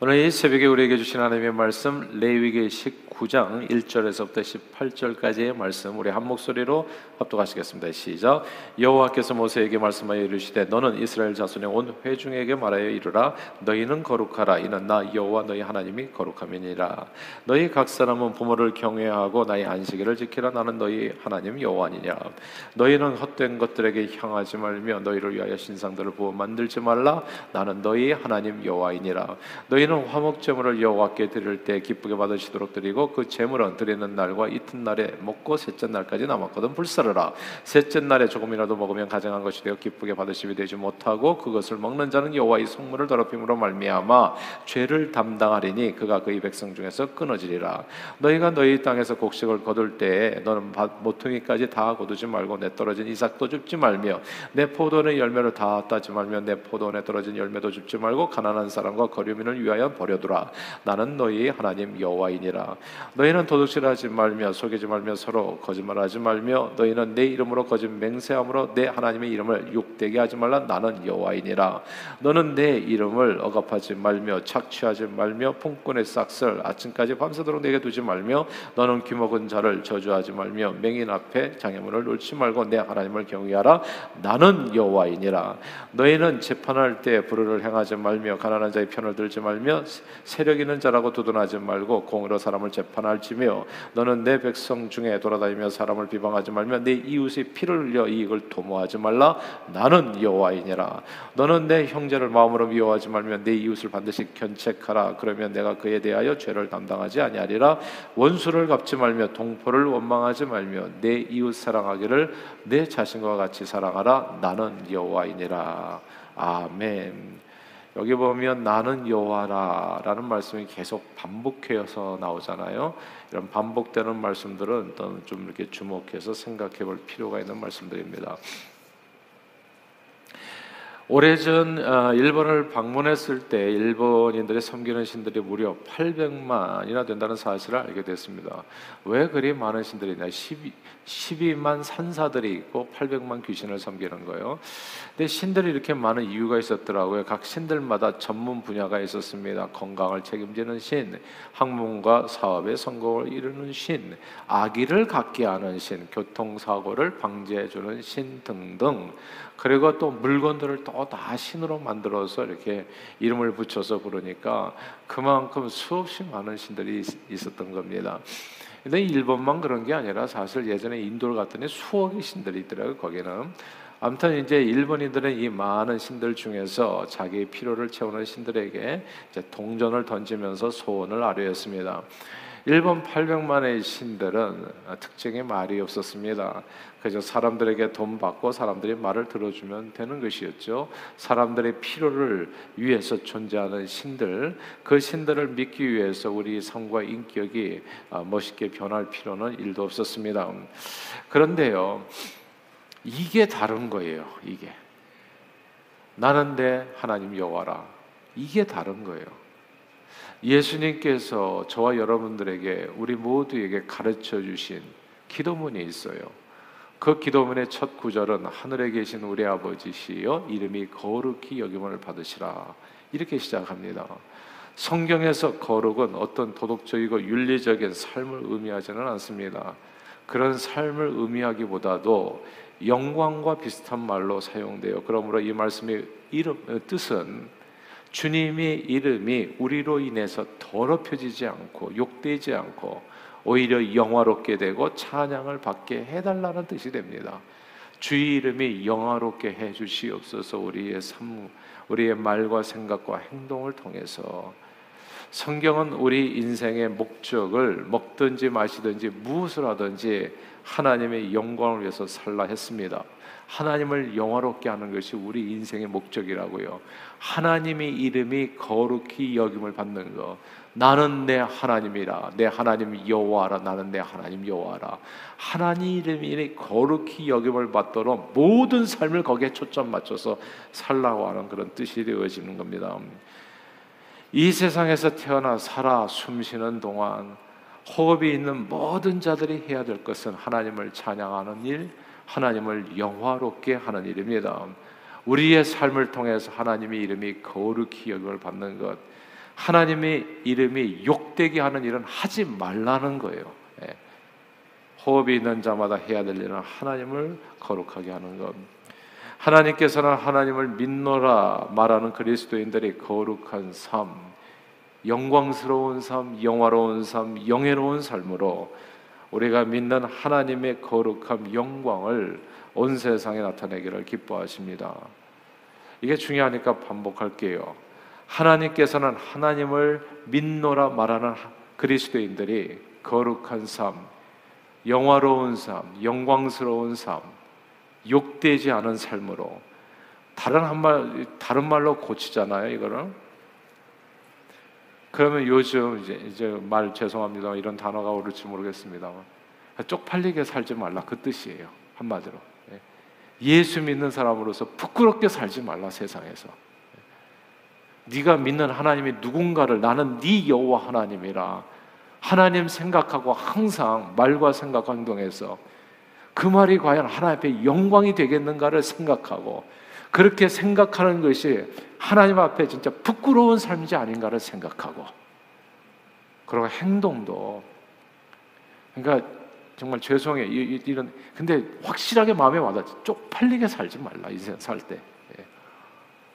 오늘 이 새벽에 우리에게 주신 하나님의 말씀 레위기 9장 1절에서부터 18절까지의 말씀 우리 한 목소리로 합독하시겠습니다. 시작. 여호와께서 모세에게 말씀하여 이르시되 너는 이스라엘 자손의 온 회중에게 말하여 이르라. 너희는 거룩하라. 이는 나 여호와 너희 하나님이 거룩함이니라. 너희 각 사람은 부모를 경외하고 나의 안식일을 지키라. 나는 너희 하나님 여호와니냐. 너희는 헛된 것들에게 향하지 말며 너희를 위하여 신상들을 부어 만들지 말라. 나는 너희 하나님 여호와이니라. 너희 는 화목제물을 여호와께 드릴 때 기쁘게 받으시도록 드리고 그 재물은 드리는 날과 이튿날에 먹고 셋째 날까지 남았거든. 불사르라. 셋째 날에 조금이라도 먹으면 가정한 것이 되어 기쁘게 받으심이 되지 못하고 그것을 먹는 자는 여호와의 성물을 더럽힘으로 말미암아 죄를 담당하리니 그가 그의 백성 중에서 끊어지리라. 너희가 너희 땅에서 곡식을 거둘 때에 너는 모퉁이까지 다 거두지 말고 내 떨어진 이삭도 줍지 말며 내 포도의 열매를 다 따지 말며 내 포도원에 떨어진 열매도 줍지 말고 가난한 사람과 거류민을 위하여 버려두라. 나는 너희 하나님 여호와이니라. 너희는 도둑질하지 말며 속이지 말며 서로 거짓말하지 말며 너희는 내 이름으로 거짓 맹세함으로 내 하나님의 이름을 욕되게 하지 말라. 나는 여호와이니라. 너는 내 이름을 억압하지 말며 착취하지 말며 풍꾼의 싹을 아침까지 밤새도록 내게 두지 말며 너는 귀먹은 자를 저주하지 말며 맹인 앞에 장애물을 놓지 말고 내 하나님을 경외하라. 나는 여호와이니라. 너희는 재판할 때 불의를 행하지 말며 가난한 자의 편을 들지 말며 세력 있는 자라고 두둔하지 말고 공으로 사람을 재판 판할지며 너는 내 백성 중에 돌아다니며 사람을 비방하지 말며 내 이웃의 피를 흘려 이익을 도모하지 말라. 나는 여호와이니라. 너는 내 형제를 마음으로 미워하지 말며 내 이웃을 반드시 견책하라. 그러면 내가 그에 대하여 죄를 담당하지 아니하리라. 원수를 갚지 말며 동포를 원망하지 말며 내 이웃 사랑하기를 내 자신과 같이 사랑하라. 나는 여호와이니라. 아멘. 여기 보면 나는 여호와라라는 말씀이 계속 반복해서 나오잖아요. 이런 반복되는 말씀들은 좀 이렇게 주목해서 생각해 볼 필요가 있는 말씀들입니다. 오래전 어, 일본을 방문했을 때 일본인들이 섬기는 신들이 무려 800만이나 된다는 사실을 알게 됐습니다. 왜 그리 많은 신들이 있냐? 12, 12 만 산사들이 있고 800만 귀신을 섬기는 거예요. 근데 신들이 이렇게 많은 이유가 있었더라고요. 각 신들마다 전문 분야가 있었습니다. 건강을 책임지는 신, 학문과 사업의 성공을 이루는 신, 아기를 갖게 하는 신, 교통사고를 방지해 주는 신 등등. 그리고 또 물건들을 또 다 신으로 만들어서 이렇게 이름을 붙여서 부르니까 그만큼 수없이 많은 신들이 있었던 겁니다. 근데 일본만 그런 게 아니라 사실 예전에 인도를 갔더니 수억의 신들이 있더라고요. 거기는. 아무튼 이제 일본인들은 이 많은 신들 중에서 자기의 필요를 채우는 신들에게 동전을 던지면서 소원을 아뢰었습니다. 일본 800만의 신들은 특징이 말이 없었습니다. 그저 사람들에게 돈 받고 사람들이 말을 들어주면 되는 것이었죠. 사람들의 필요를 위해서 존재하는 신들, 그 신들을 믿기 위해서 우리 성과 인격이 아, 멋있게 변할 필요는 일도 없었습니다. 그런데요, 이게 다른 거예요. 이게 나는 내 하나님 여호와라. 이게 다른 거예요. 예수님께서 저와 여러분들에게 우리 모두에게 가르쳐 주신 기도문이 있어요. 그 기도문의 첫 구절은 하늘에 계신 우리 아버지시여 이름이 거룩히 여김을 받으시라 이렇게 시작합니다. 성경에서 거룩은 어떤 도덕적이고 윤리적인 삶을 의미하지는 않습니다. 그런 삶을 의미하기보다도 영광과 비슷한 말로 사용돼요. 그러므로 이 말씀의 이름, 뜻은 주님의 이름이 우리로 인해서 더럽혀지지 않고 욕되지 않고 오히려 영화롭게 되고 찬양을 받게 해달라는 뜻이 됩니다. 주의 이름이 영화롭게 해 주시옵소서 우리의 삶, 우리의 말과 생각과 행동을 통해서 성경은 우리 인생의 목적을 먹든지 마시든지 무엇을 하든지 하나님의 영광을 위해서 살라 했습니다. 하나님을 영화롭게 하는 것이 우리 인생의 목적이라고요. 하나님의 이름이 거룩히 여김을 받는 것. 나는 내 하나님이라. 내 하나님 여호와라. 나는 내 하나님 여호와라. 하나님 이름이 거룩히 여김을 받도록 모든 삶을 거기에 초점 맞춰서 살라고 하는 그런 뜻이 되어지는 겁니다. 이 세상에서 태어나 살아 숨쉬는 동안 호흡이 있는 모든 자들이 해야 될 것은 하나님을 찬양하는 일, 하나님을 영화롭게 하는 일입니다. 우리의 삶을 통해서 하나님의 이름이 거룩히 여김을 받는 것, 하나님의 이름이 욕되게 하는 일은 하지 말라는 거예요. 예. 호흡이 있는 자마다 해야 될 일은 하나님을 거룩하게 하는 것. 하나님께서는 하나님을 믿노라 말하는 그리스도인들이 거룩한 삶, 영광스러운 삶, 영화로운 삶, 영예로운 삶으로 우리가 믿는 하나님의 거룩함, 영광을 온 세상에 나타내기를 기뻐하십니다. 이게 중요하니까 반복할게요. 하나님께서는 하나님을 믿노라 말하는 그리스도인들이 거룩한 삶, 영화로운 삶, 영광스러운 삶, 욕되지 않은 삶으로 다른 한 말 다른 말로 고치잖아요, 이거를. 그러면 요즘 이제 이제 말 죄송합니다. 이런 단어가 오를지 모르겠습니다. 쪽팔리게 살지 말라 그 뜻이에요. 한마디로. 예. 예수 믿는 사람으로서 부끄럽게 살지 말라 세상에서. 네가 믿는 하나님이 누군가를 나는 네 여호와 하나님이라 하나님 생각하고 항상 말과 생각과 행동에서 그 말이 과연 하나님 앞에 영광이 되겠는가를 생각하고 그렇게 생각하는 것이 하나님 앞에 진짜 부끄러운 삶이지 아닌가를 생각하고 그리고 행동도 그러니까 정말 죄송해 이런 근데 확실하게 마음에 와닿 쪽팔리게 살지 말라 인생 살때. 예.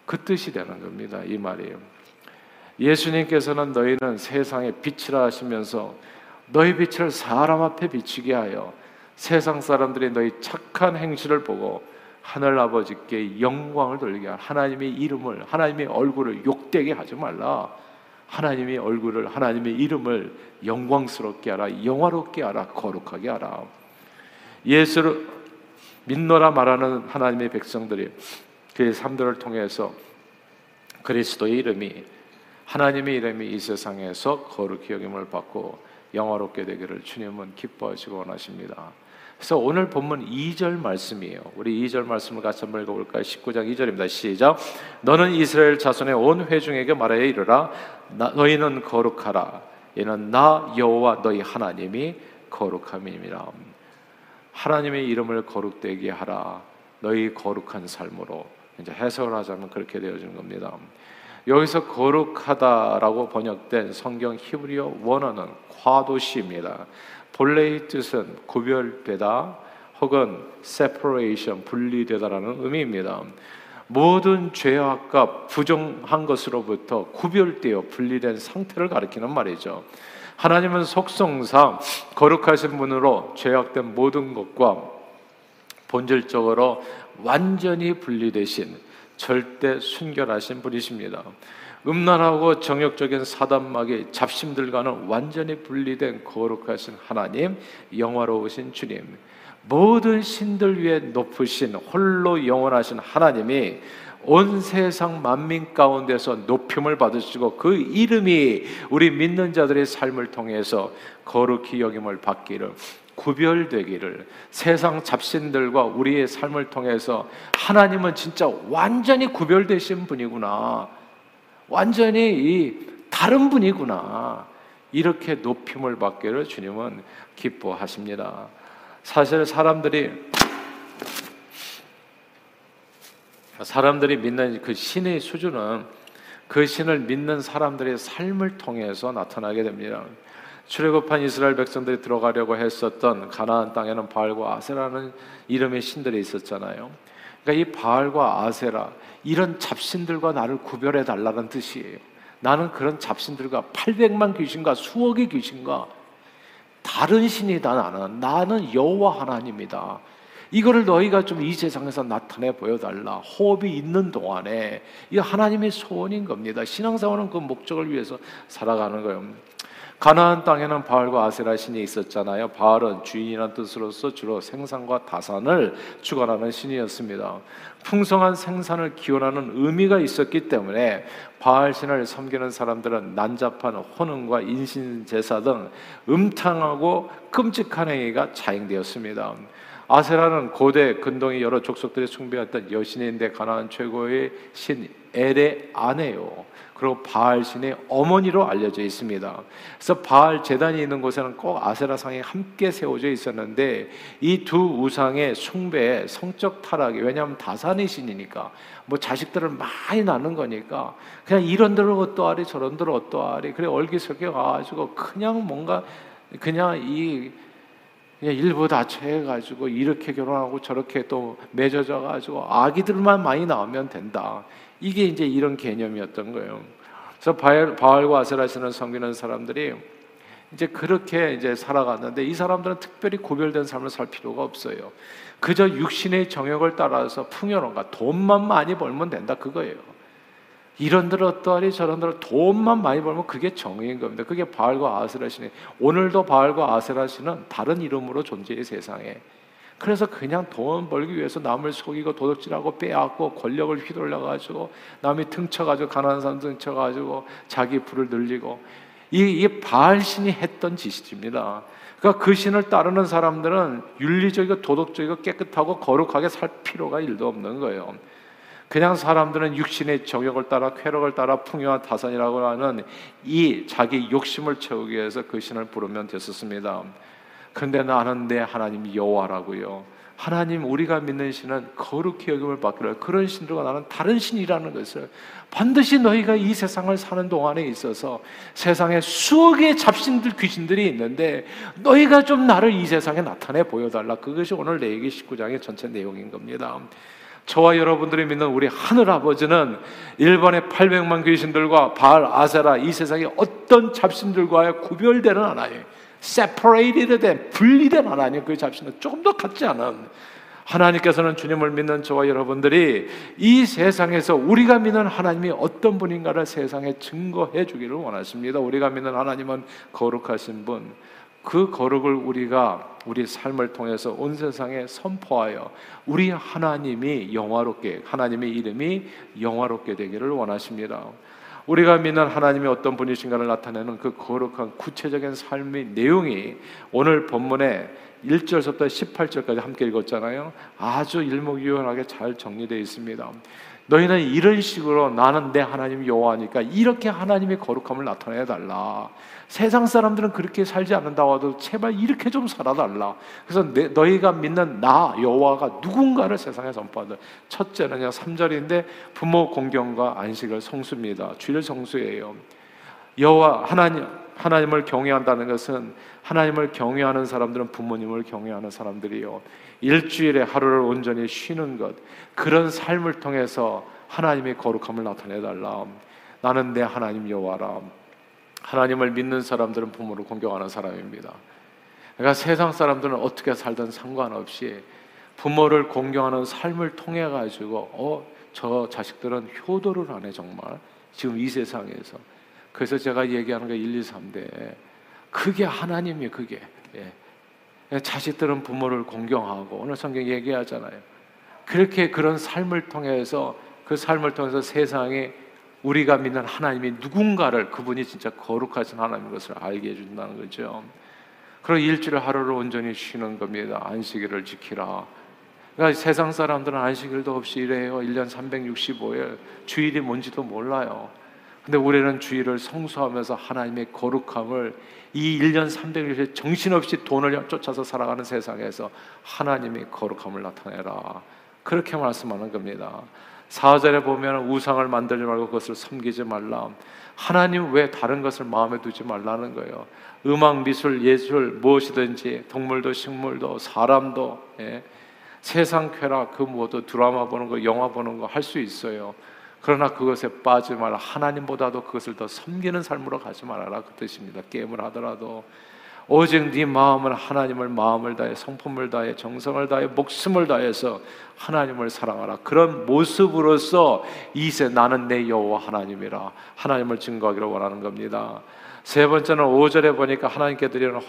그 뜻이 되는 겁니다 이 말이에요 예수님께서는 너희는 세상의 빛이라 하시면서 너희 빛을 사람 앞에 비추게 하여 세상 사람들이 너희 착한 행실을 보고 하늘 아버지께 영광을 돌리게 하라. 하나님의 이름을 하나님의 얼굴을 욕되게 하지 말라. 하나님의 얼굴을 하나님의 이름을 영광스럽게 하라. 영화롭게 하라. 거룩하게 하라. 예수를 믿노라 말하는 하나님의 백성들이 그의 삶들을 통해서 그리스도의 이름이 하나님의 이름이 이 세상에서 거룩히 여김을 받고 영화롭게 되기를 주님은 기뻐하시고 원하십니다. 그래서 오늘 본문 2절 말씀이에요. 우리 2절 말씀을 같이 한번 읽어볼까요? 19장 2절입니다. 시작. 너는 이스라엘 자손의 온 회중에게 말하여 이르라. 너희는 거룩하라. 이는 나 여호와 너희 하나님이 거룩함이니라. 하나님의 이름을 거룩되게 하라. 너희 거룩한 삶으로 이제 해석을 하자면 그렇게 되어진 겁니다. 여기서 거룩하다라고 번역된 성경 히브리어 원어는 과도시입니다. 본래의 뜻은 구별되다 혹은 separation 분리되다라는 의미입니다. 모든 죄악과 부정한 것으로부터 구별되어 분리된 상태를 가리키는 말이죠. 하나님은 속성상 거룩하신 분으로 죄악된 모든 것과 본질적으로 완전히 분리되신 절대 순결하신 분이십니다. 음란하고 정욕적인 사단막의 잡심들과는 완전히 분리된 거룩하신 하나님, 영화로우신 주님, 모든 신들 위에 높으신 홀로 영원하신 하나님이 온 세상 만민 가운데서 높임을 받으시고 그 이름이 우리 믿는 자들의 삶을 통해서 거룩히 여김을 받기를 구별되기를 세상 잡신들과 우리의 삶을 통해서 하나님은 진짜 완전히 구별되신 분이구나. 완전히 다른 분이구나. 이렇게 높임을 받기를 주님은 기뻐하십니다. 사실 사람들이 사람들이 믿는 그 신의 수준은 그 신을 믿는 사람들의 삶을 통해서 나타나게 됩니다. 출애굽한 이스라엘 백성들이 들어가려고 했었던 가나안 땅에는 바알과 아세라는 이름의 신들이 있었잖아요. 그러니까 이 바알과 아세라 이런 잡신들과 나를 구별해 달라는 뜻이에요. 나는 그런 잡신들과 800만 귀신과 수억의 귀신과 다른 신이다 나는 나는 여호와 하나님이다. 이거를 너희가 좀 이 세상에서 나타내 보여달라. 호흡이 있는 동안에 이 하나님의 소원인 겁니다. 신앙생활은 그 목적을 위해서 살아가는 거예요. 가나안 땅에는 바알과 아세라 신이 있었잖아요. 바알은 주인이란 뜻으로서 주로 생산과 다산을 주관하는 신이었습니다. 풍성한 생산을 기원하는 의미가 있었기 때문에 바알 신을 섬기는 사람들은 난잡한 혼응과 인신 제사 등 음탕하고 끔찍한 행위가 자행되었습니다. 아세라는 고대 근동의 여러 족속들이 숭배했던 여신인데 가나안 최고의 신 엘의 아내요. 그리고 바알 신의 어머니로 알려져 있습니다. 그래서 바알 재단이 있는 곳에는 꼭 아세라 상이 함께 세워져 있었는데 이 두 우상의 숭배에 성적 타락이 왜냐하면 다산의 신이니까 뭐 자식들을 많이 낳는 거니까 그냥 이런대로 어떠하리 저런대로 어떠하리 그래 얼기설게 가지고 그냥 뭔가 그냥 이 그냥 일부 다쳐해가지고 이렇게 결혼하고 저렇게 또 맺어져 가지고 아기들만 많이 나오면 된다. 이게 이제 이런 개념이었던 거예요. 그래서 바알, 바알과 아세라시는 섬기는 사람들이 이제 그렇게 이제 살아갔는데 이 사람들은 특별히 구별된 삶을 살 필요가 없어요. 그저 육신의 정욕을 따라서 풍요로운가 돈만 많이 벌면 된다 그거예요. 이런들 어떠하리 저런들 돈만 많이 벌면 그게 정의인 겁니다. 그게 바알과 아세라시네. 오늘도 바알과 아세라시는 다른 이름으로 존재해 세상에. 그래서 그냥 돈 벌기 위해서 남을 속이고 도둑질하고 빼앗고 권력을 휘둘러 가지고 남이 등쳐 가지고 가난한 사람 등쳐 가지고 자기 부를 늘리고 이게 바알 신이 했던 짓입니다. 그러니까 그 신을 따르는 사람들은 윤리적이고 도덕적이고 깨끗하고 거룩하게 살 필요가 일도 없는 거예요. 그냥 사람들은 육신의 정욕을 따라 쾌락을 따라 풍요한 다산이라고 하는 이 자기 욕심을 채우기 위해서 그 신을 부르면 됐었습니다. 근데 나는 내 하나님 여호와라고요. 하나님 우리가 믿는 신은 거룩히 여김을 받기로 그런 신들과 나는 다른 신이라는 것을 반드시 너희가 이 세상을 사는 동안에 있어서 세상에 수억의 잡신들 귀신들이 있는데 너희가 좀 나를 이 세상에 나타내 보여달라. 그것이 오늘 레이기 19장의 전체 내용인 겁니다. 저와 여러분들이 믿는 우리 하늘 아버지는 일본의 800만 귀신들과 바알 아세라 이 세상의 어떤 잡신들과의 구별되는 하나님, separated 된 분리된 하나님 그 잡신은 조금 더 같지 않은 하나님께서는 주님을 믿는 저와 여러분들이 이 세상에서 우리가 믿는 하나님이 어떤 분인가를 세상에 증거해 주기를 원하십니다. 우리가 믿는 하나님은 거룩하신 분, 그 거룩을 우리가 우리 삶을 통해서 온 세상에 선포하여 우리 하나님이 영화롭게 하나님의 이름이 영화롭게 되기를 원하십니다. 우리가 믿는 하나님이 어떤 분이신가를 나타내는 그 거룩한 구체적인 삶의 내용이 오늘 본문에 1절부터 18절까지 함께 읽었잖아요. 아주 일목요연하게 잘 정리되어 있습니다. 너희는 이런 식으로 나는 내 하나님 여호와니까 이렇게 하나님의 거룩함을 나타내 달라. 세상 사람들은 그렇게 살지 않는다고 해도 제발 이렇게 좀 살아달라. 그래서 내, 너희가 믿는 나 여호와가 누군가를 세상에 선포하다. 첫째는 3절인데 부모 공경과 안식을 성수입니다. 주일 성수예요. 여호와 하나님 하나님을 경외한다는 것은 하나님을 경외하는 사람들은 부모님을 경외하는 사람들이요. 일주일에 하루를 온전히 쉬는 것 그런 삶을 통해서 하나님의 거룩함을 나타내 달라. 나는 내 하나님 여호와라. 하나님을 믿는 사람들은 부모를 공경하는 사람입니다. 그러니까 세상 사람들은 어떻게 살든 상관없이 부모를 공경하는 삶을 통해 가지고 어 저 자식들은 효도를 하네 정말 지금 이 세상에서 그래서 제가 얘기하는 게 1, 2, 3대 그게 하나님이 그게 예. 자식들은 부모를 공경하고 오늘 성경 얘기하잖아요. 그렇게 그런 삶을 통해서 그 삶을 통해서 세상에 우리가 믿는 하나님이 누군가를 그분이 진짜 거룩하신 하나님인 것을 알게 해준다는 거죠. 그리고 일주일 하루를 온전히 쉬는 겁니다. 안식일을 지키라. 그러니까 세상 사람들은 안식일도 없이 일해요. 1년 365일. 주일이 뭔지도 몰라요. 근데 우리는 주일을 성수하면서 하나님의 거룩함을 이 1년 300일 정신없이 돈을 쫓아서 살아가는 세상에서 하나님의 거룩함을 나타내라. 그렇게 말씀하는 겁니다. 4절에 보면 우상을 만들지 말고 그것을 섬기지 말라. 하나님 왜 다른 것을 마음에 두지 말라는 거예요. 음악, 미술, 예술 무엇이든지 동물도 식물도 사람도 예. 세상 쾌락 그 뭐도 드라마 보는 거, 영화 보는 거 할 수 있어요. 그러나 그것에 빠지지 말라. 하나님보다도 그것을 더 섬기는 삶으로 가지 말아라 그 뜻입니다. 게임을 하더라도 오직 네 마음은 하나님을 마음을 다해 성품을 다해 정성을 다해 목숨을 다해서 하나님을 사랑하라. 그런 모습으로서 이세 나는 내 여호와 하나님이라 하나님을 증거하기를 원하는 겁니다. 세 번째는 5절에 보니까 하나님께 드리는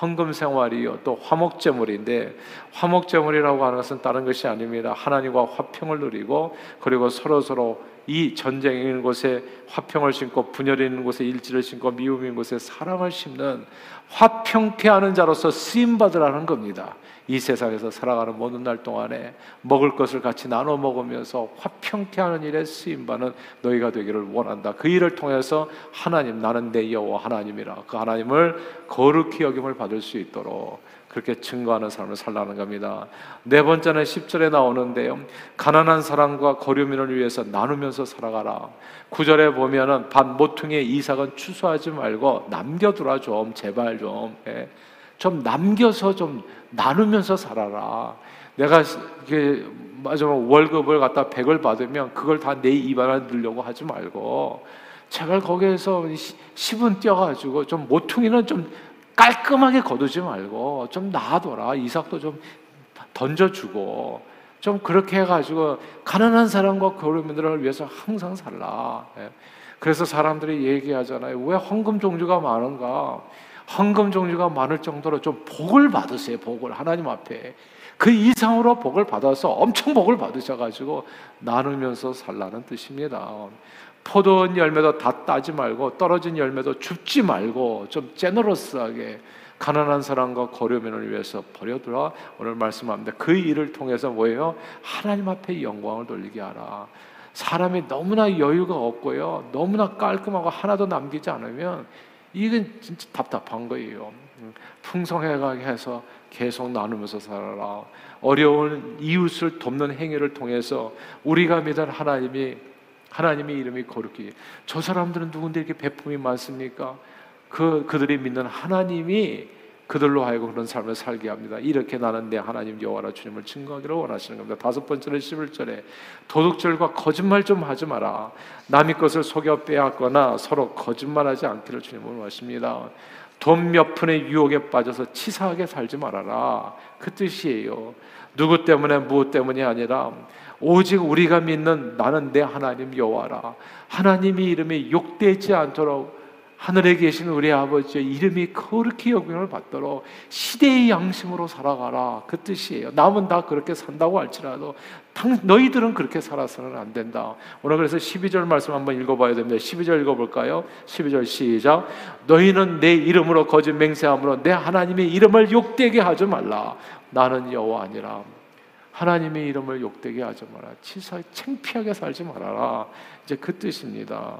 헌금 생활이요 또 화목제물인데 화목제물이라고 하는 것은 다른 것이 아닙니다. 하나님과 화평을 누리고 그리고 서로 서로 이 전쟁 있는 곳에 화평을 심고 분열이 있는 곳에 일지를 심고 미움이 있는 곳에 사랑을 심는 화평케 하는 자로서 쓰임 받으라는 겁니다. 이 세상에서 살아가는 모든 날 동안에 먹을 것을 같이 나눠 먹으면서 화평케 하는 일에 쓰임 받는 너희가 되기를 원한다. 그 일을 통해서 하나님 나는 내 여호와 하나님이라 그 하나님을 거룩히 여김을 받을 수 있도록 그렇게 증거하는 삶을 살라는 겁니다. 네 번째는 10절에 나오는데요. 가난한 사람과 거류민을 위해서 나누면서 살아가라. 9절에 보면은 밭 모퉁이의 이삭은 추수하지 말고 남겨두라 좀 제발 좀. 예. 좀 남겨서 좀 나누면서 살아라. 내가 이게 마지막 월급을 갖다 100을 받으면 그걸 다 내 입안에 넣으려고 하지 말고 제발 거기에서 10은 떼어가지고 좀 모퉁이는 좀 깔끔하게 거두지 말고 좀 놔둬라. 이삭도 좀 던져주고 좀 그렇게 해가지고 가난한 사람과 거류민들을 위해서 항상 살라. 예. 그래서 사람들이 얘기하잖아요. 왜 헌금 종류가 많은가? 헌금 종류가 많을 정도로 좀 복을 받으세요. 복을 하나님 앞에 그 이상으로 복을 받아서 엄청 복을 받으셔가지고 나누면서 살라는 뜻입니다. 포도원 열매도 다 따지 말고 떨어진 열매도 줍지 말고 좀 제너러스하게 가난한 사람과 거류면을 위해서 버려두라 오늘 말씀합니다. 그 일을 통해서 뭐예요? 하나님 앞에 영광을 돌리게 하라. 사람이 너무나 여유가 없고요, 너무나 깔끔하고 하나도 남기지 않으면 이건 진짜 답답한 거예요. 풍성해가게 해서 계속 나누면서 살아라. 어려운 이웃을 돕는 행위를 통해서 우리가 믿은 하나님이 하나님의 이름이 거룩히 저 사람들은 누군데 이렇게 배품이 많습니까? 그 그들이 믿는 하나님이 그들로 하여금 그런 삶을 살게 합니다. 이렇게 나는 내 하나님 여호와라 주님을 증거하기를 원하시는 겁니다. 다섯 번째는 11절에 도둑질과 거짓말 좀 하지 마라. 남의 것을 속여 빼앗거나 서로 거짓말하지 않기를 주님은 원하십니다. 돈 몇 푼의 유혹에 빠져서 치사하게 살지 말아라. 그 뜻이에요. 누구 때문에 무엇 때문이 아니라 오직 우리가 믿는 나는 내 하나님 여호와라. 하나님의 이름이 욕되지 않도록 하늘에 계신 우리 아버지의 이름이 거룩히 여김을 받도록 시대의 양심으로 살아가라 그 뜻이에요. 남은 다 그렇게 산다고 할지라도 너희들은 그렇게 살아서는 안 된다. 오늘 그래서 12절 말씀 한번 읽어봐야 됩니다. 12절 읽어볼까요? 12절 시작. 너희는 내 이름으로 거짓 맹세함으로 내 하나님의 이름을 욕되게 하지 말라. 나는 여호와 아니라. 하나님의 이름을 욕되게 하지 마라. 치사 창피하게 살지 말아라. 이제 그 뜻입니다.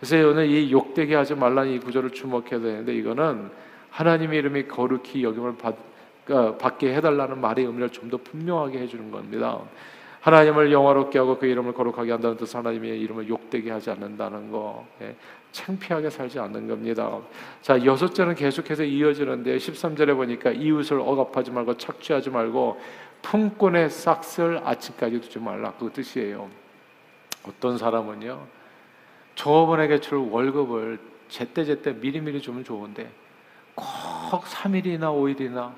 그래서 오늘 이 욕되게 하지 말라는 이 구절을 주목해야 되는데 이거는 하나님의 이름이 거룩히 여김을 받, 그러니까 받게 해달라는 말의 의미를 좀 더 분명하게 해주는 겁니다. 하나님을 영화롭게 하고 그 이름을 거룩하게 한다는 뜻, 하나님의 이름을 욕되게 하지 않는다는 거, 예, 창피하게 살지 않는 겁니다. 자, 여섯째는 계속해서 이어지는데 13절에 보니까 이웃을 억압하지 말고 착취하지 말고 품꾼의 싹을 아침까지 두지 말라 그 뜻이에요. 어떤 사람은요 종업원에게 줄 월급을 제때 제때 미리미리 주면 좋은데 꼭 3일이나 5일이나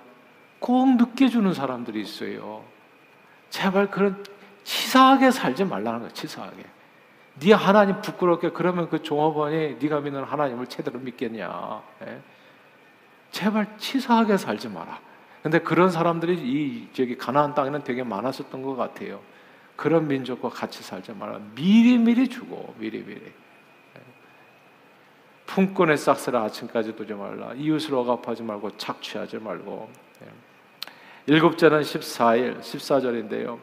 꼭 늦게 주는 사람들이 있어요. 제발 그런 치사하게 살지 말라는 거야. 치사하게. 네 하나님 부끄럽게 그러면 그 종업원이 네가 믿는 하나님을 제대로 믿겠냐? 예? 제발 치사하게 살지 마라. 근데 그런 사람들이 이 저기 가나안 땅에는 되게 많았었던 것 같아요. 그런 민족과 같이 살지 말라. 미리미리 주고 미리미리. 품꾼의 싹스를 아침까지 두지 말라. 이웃을 억압하지 말고 착취하지 말고. 예. 일곱째는 14일, 14절인데요.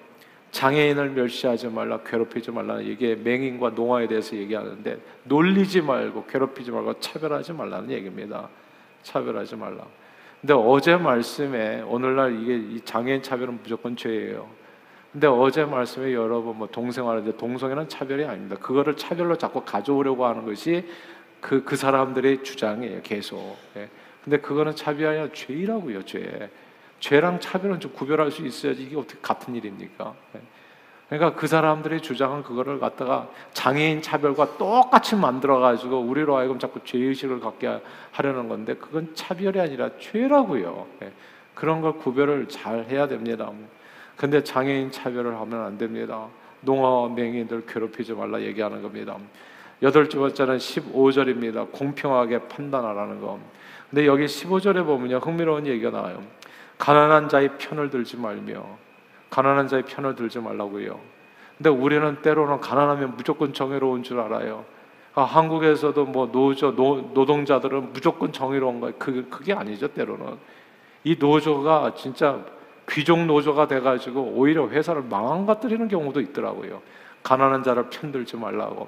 장애인을 멸시하지 말라, 괴롭히지 말라. 이게 맹인과 농아에 대해서 얘기하는데 놀리지 말고 괴롭히지 말고 차별하지 말라는 얘기입니다. 차별하지 말라. 근데 어제 말씀에 오늘날 이게 이 장애인 차별은 무조건 죄예요. 근데 어제 말씀에 여러분 뭐 동성하는데 동성애는 차별이 아닙니다. 그거를 차별로 자꾸 가져오려고 하는 것이 그, 그 사람들의 주장이에요, 계속. 예. 근데 그거는 차별이 아니라 죄라고요, 죄. 죄랑 차별은 좀 구별할 수 있어야지 이게 어떻게 같은 일입니까? 예. 그러니까 그 사람들의 주장은 그거를 갖다가 장애인 차별과 똑같이 만들어가지고 우리로 하여금 자꾸 죄의식을 갖게 하려는 건데 그건 차별이 아니라 죄라고요. 예. 그런 걸 구별을 잘 해야 됩니다. 근데 장애인 차별을 하면 안 됩니다. 농어 맹인들 괴롭히지 말라 얘기하는 겁니다. 여덟 번째는 15절입니다. 공평하게 판단하라는 거. 근데 여기 15절에 보면요. 흥미로운 얘기가 나와요. 가난한 자의 편을 들지 말며 가난한 자의 편을 들지 말라고요. 근데 우리는 때로는 가난하면 무조건 정의로운 줄 알아요. 아, 한국에서도 뭐 노조 노, 노동자들은 무조건 정의로운 거예요. 그 그게 아니죠 때로는 이 노조가 진짜 귀족 노조가 돼가지고 오히려 회사를 망한 것들이는 경우도 있더라고요. 가난한 자를 편들지 말라고.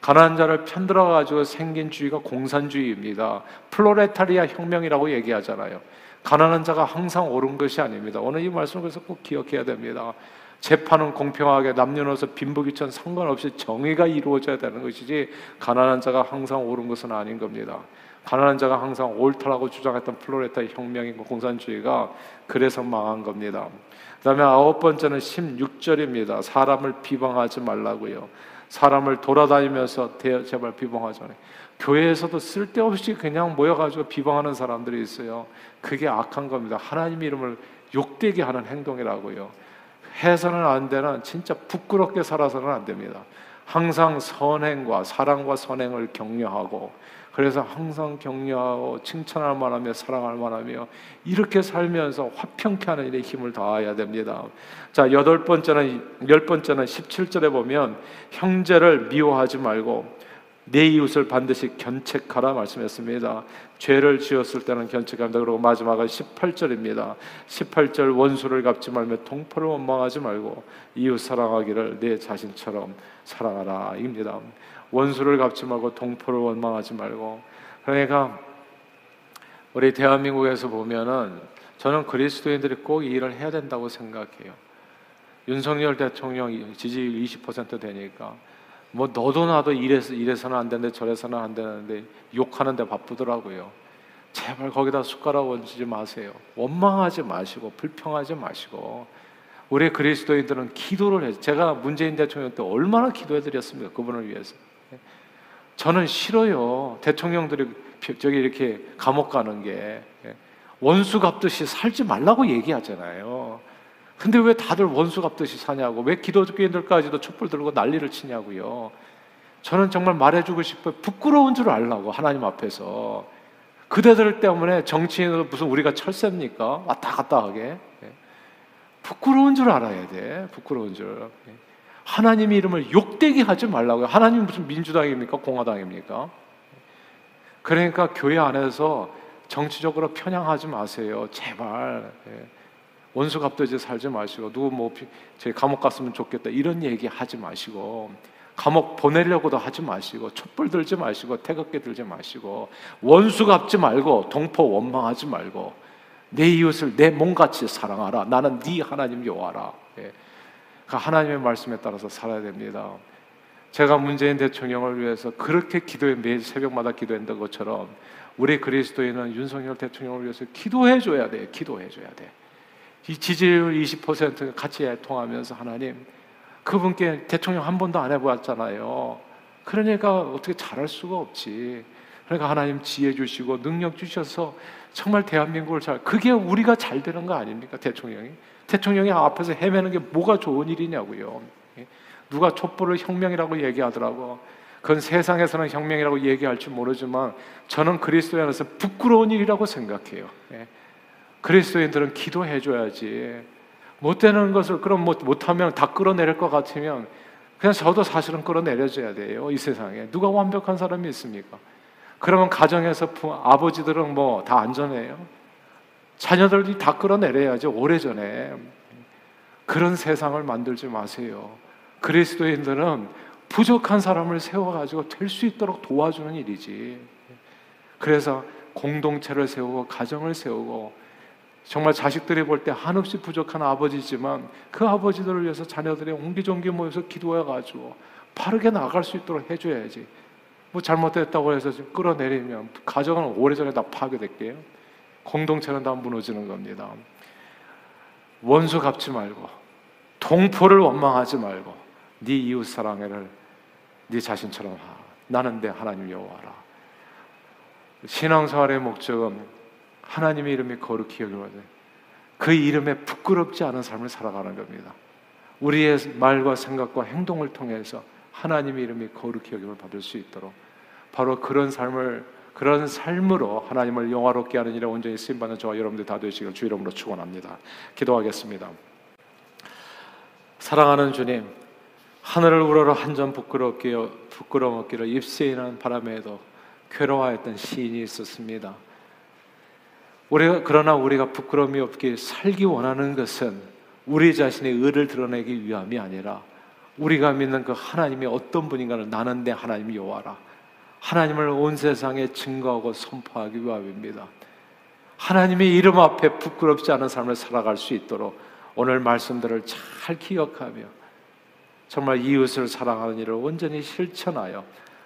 가난한 자를 편들어 가지고 생긴 주의가 공산주의입니다. 프롤레타리아 혁명이라고 얘기하잖아요. 가난한 자가 항상 옳은 것이 아닙니다. 오늘 이 말씀을 그래서 꼭 기억해야 됩니다. 재판은 공평하게 남녀노소 빈부귀천 상관없이 정의가 이루어져야 되는 것이지 가난한 자가 항상 옳은 것은 아닌 겁니다. 가난한 자가 항상 옳다라고 주장했던 프롤레타리아 혁명인 공산주의가 그래서 망한 겁니다. 그다음에 아홉 번째는 16절입니다. 사람을 비방하지 말라고요. 사람을 돌아다니면서 제발 비방하지 말 교회에서도 쓸데없이 그냥 모여가지고 비방하는 사람들이 있어요. 그게 악한 겁니다. 하나님 이름을 욕되게 하는 행동이라고요. 해서는 안 되는 진짜 부끄럽게 살아서는 안 됩니다. 항상 선행과 사랑과 선행을 격려하고 그래서 항상 격려하고 칭찬할 만하며 사랑할 만하며 이렇게 살면서 화평케 하는 일에 힘을 다해야 됩니다. 자, 여덟 번째는 열 번째는 17절에 보면 형제를 미워하지 말고 내 이웃을 반드시 견책하라 말씀했습니다. 죄를 지었을 때는 견책합니다. 그리고 마지막은 18절입니다. 18절 원수를 갚지 말며 동포를 원망하지 말고 이웃 사랑하기를 내 자신처럼 사랑하라입니다. 원수를 갚지 말고 동포를 원망하지 말고 그러니까 우리 대한민국에서 보면은 저는 그리스도인들이 꼭 이 일을 해야 된다고 생각해요. 윤석열 대통령 지지율 20% 되니까 뭐 너도 나도 이래서 이래서는 안 되는데 저래서는 안 되는데 욕하는데 바쁘더라고요. 제발 거기다 숟가락 얹지 마세요. 원망하지 마시고 불평하지 마시고 우리 그리스도인들은 기도를 해. 제가 문재인 대통령 때 얼마나 기도해 드렸습니까? 그분을 위해서. 저는 싫어요. 대통령들이 저기 이렇게 감옥 가는 게 원수 갚듯이 살지 말라고 얘기하잖아요. 근데 왜 다들 원수 갚듯이 사냐고, 왜 기독교인들까지도 촛불 들고 난리를 치냐고요. 저는 정말 말해주고 싶어요. 부끄러운 줄 알라고, 하나님 앞에서. 그대들 때문에 정치인은 무슨 우리가 철새입니까? 왔다 갔다 하게. 부끄러운 줄 알아야 돼. 부끄러운 줄. 하나님 이름을 욕되게 하지 말라고요. 하나님 무슨 민주당입니까? 공화당입니까? 그러니까 교회 안에서 정치적으로 편향하지 마세요. 제발. 원수 갚듯이 살지 마시고 누구 뭐제 감옥 갔으면 좋겠다 이런 얘기 하지 마시고 감옥 보내려고도 하지 마시고 촛불 들지 마시고 태극기 들지 마시고 원수 갚지 말고 동포 원망하지 말고 내 이웃을 내 몸같이 사랑하라 나는 네 하나님 여호와라 예. 그 하나님의 말씀에 따라서 살아야 됩니다. 제가 문재인 대통령을 위해서 그렇게 기도해 매 새벽마다 기도했던 것처럼 우리 그리스도인은 윤석열 대통령을 위해서 기도해 줘야 돼. 기도해 줘야 돼. 이 지지율 20% 같이 통하면서 하나님 그분께 대통령 한 번도 안 해보았잖아요. 그러니까 어떻게 잘할 수가 없지. 그러니까 하나님 지혜 주시고 능력 주셔서 정말 대한민국을 잘 그게 우리가 잘 되는 거 아닙니까 대통령이 대통령이 앞에서 헤매는 게 뭐가 좋은 일이냐고요. 누가 촛불을 혁명이라고 얘기하더라고. 그건 세상에서는 혁명이라고 얘기할지 모르지만 저는 그리스도에 안에서 부끄러운 일이라고 생각해요. 예. 그리스도인들은 기도해 줘야지. 못 되는 것을 그럼 못 못하면 다 끌어내릴 것 같으면 그냥 저도 사실은 끌어내려줘야 돼요. 이 세상에 누가 완벽한 사람이 있습니까? 그러면 가정에서 아버지들은 뭐 다 안전해요. 자녀들이 다 끌어내려야죠. 오래전에 그런 세상을 만들지 마세요. 그리스도인들은 부족한 사람을 세워가지고 될 수 있도록 도와주는 일이지. 그래서 공동체를 세우고 가정을 세우고 정말 자식들이 볼 때 한없이 부족한 아버지지만 그 아버지들을 위해서 자녀들이 옹기종기 모여서 기도해가지고 바르게 나갈 수 있도록 해줘야지. 뭐 잘못됐다고 해서 끌어내리면 가정은 오래전에 다 파괴될게요. 공동체는 다 무너지는 겁니다. 원수 갚지 말고 동포를 원망하지 말고 네 이웃 사랑해를 네 자신처럼 하. 나는 내 하나님 여호와라. 신앙생활의 목적은 하나님의 이름이 거룩히 여겨야 돼. 그 이름에 부끄럽지 않은 삶을 살아가는 겁니다. 우리의 말과 생각과 행동을 통해서 하나님의 이름이 거룩히 여김을 받을 수 있도록 바로 그런 삶을 그런 삶으로 하나님을 영화롭게 하는 일에 온전히 쓰임 받는 저와 여러분들 다 되시길 주 이름으로 축원합니다. 기도하겠습니다. 사랑하는 주님, 하늘을 우러러 한 점 부끄럽게 부끄러웠기를 입새이는 바람에도 괴로워했던 시인이 있었습니다. 우리가 그러나 우리가 부끄러움이 없게 살기 원하는 것은 우리 자신의 의를 드러내기 위함이 아니라 우리가 믿는 그 하나님이 어떤 분인가를 나는 내 하나님 여호와라. 하나님을 온 세상에 증거하고 선포하기 위함입니다. 하나님의 이름 앞에 부끄럽지 않은 삶을 살아갈 수 있도록 오늘 말씀들을 잘 기억하며 정말 이웃을 사랑하는 일을 온전히 실천하여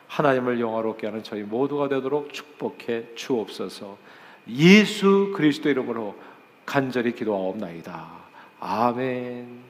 하나님을 영화롭게 하는 저희 모두가 되도록 축복해 주옵소서. 예수 그리스도 이름으로 간절히 기도하옵나이다. 아멘.